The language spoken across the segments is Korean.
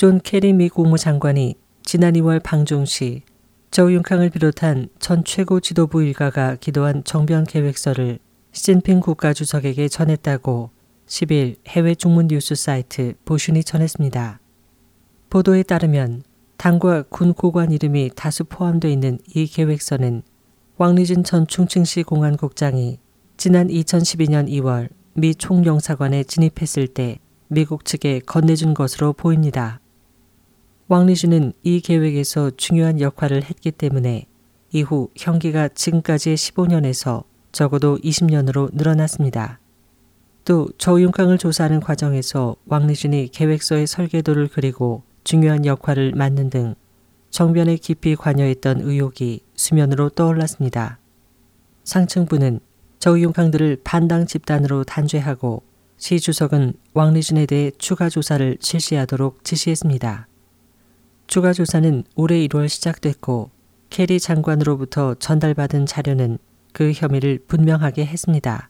존 케리 미 국무장관이 지난 2월 방중시 저우융캉을 비롯한 전 최고 지도부 일가가 기도한 정변 계획서를 시진핑 국가주석에게 전했다고 10일 해외 중문 뉴스 사이트 보쉰이 전했습니다. 보도에 따르면 당과 군 고관 이름이 다수 포함되어 있는 이 계획서는 왕리준 전 충칭시 공안국장이 지난 2012년 2월 미 총영사관에 진입했을 때 미국 측에 건네준 것으로 보입니다. 왕리준은 이 계획에서 중요한 역할을 했기 때문에 이후 형기가 지금까지의 15년에서 적어도 20년으로 늘어났습니다. 또 저윤캉을 조사하는 과정에서 왕리준이 계획서의 설계도를 그리고 중요한 역할을 맡는 등 정변에 깊이 관여했던 의혹이 수면으로 떠올랐습니다. 상층부는 저우융캉 등을 반당 집단으로 단죄하고 시 주석은 왕리준에 대해 추가 조사를 실시하도록 지시했습니다. 추가 조사는 올해 1월 시작됐고 케리 장관으로부터 전달받은 자료는 그 혐의를 분명하게 했습니다.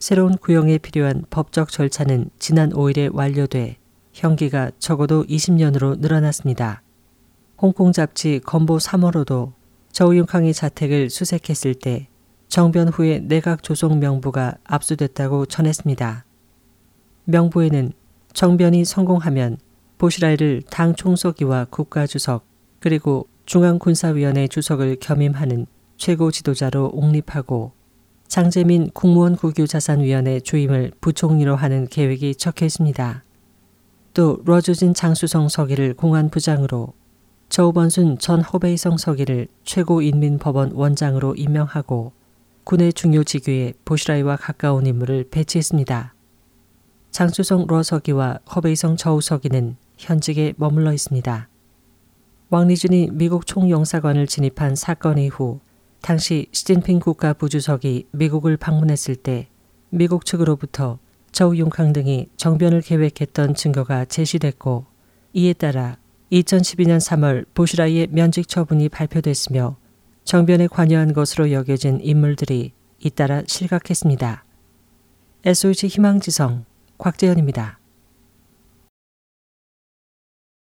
새로운 구형에 필요한 법적 절차는 지난 5일에 완료돼 형기가 적어도 20년으로 늘어났습니다. 홍콩 잡지 건보 3호로도 저우융캉의 자택을 수색했을 때 정변 후에 내각 조속 명부가 압수됐다고 전했습니다. 명부에는 정변이 성공하면 보시라이를 당 총서기와 국가주석 그리고 중앙군사위원회 주석을 겸임하는 최고 지도자로 옹립하고 장재민 국무원 국유자산위원회 주임을 부총리로 하는 계획이 적혀 있습니다. 또 러주진 장수성 서기를 공안부장으로 저우번순 전 허베이성 서기를 최고인민법원 원장으로 임명하고 군의 중요 직위에 보시라이와 가까운 인물을 배치했습니다. 장수성 러 서기와 허베이성 저우 서기는 현직에 머물러 있습니다. 왕리준이 미국 총영사관을 진입한 사건 이후 당시 시진핑 국가 부주석이 미국을 방문했을 때 미국 측으로부터 저우융캉 등이 정변을 계획했던 증거가 제시됐고 이에 따라 2012년 3월 보시라이의 면직 처분이 발표됐으며 정변에 관여한 것으로 여겨진 인물들이 잇따라 실각했습니다. SOH 희망지성 곽재현입니다.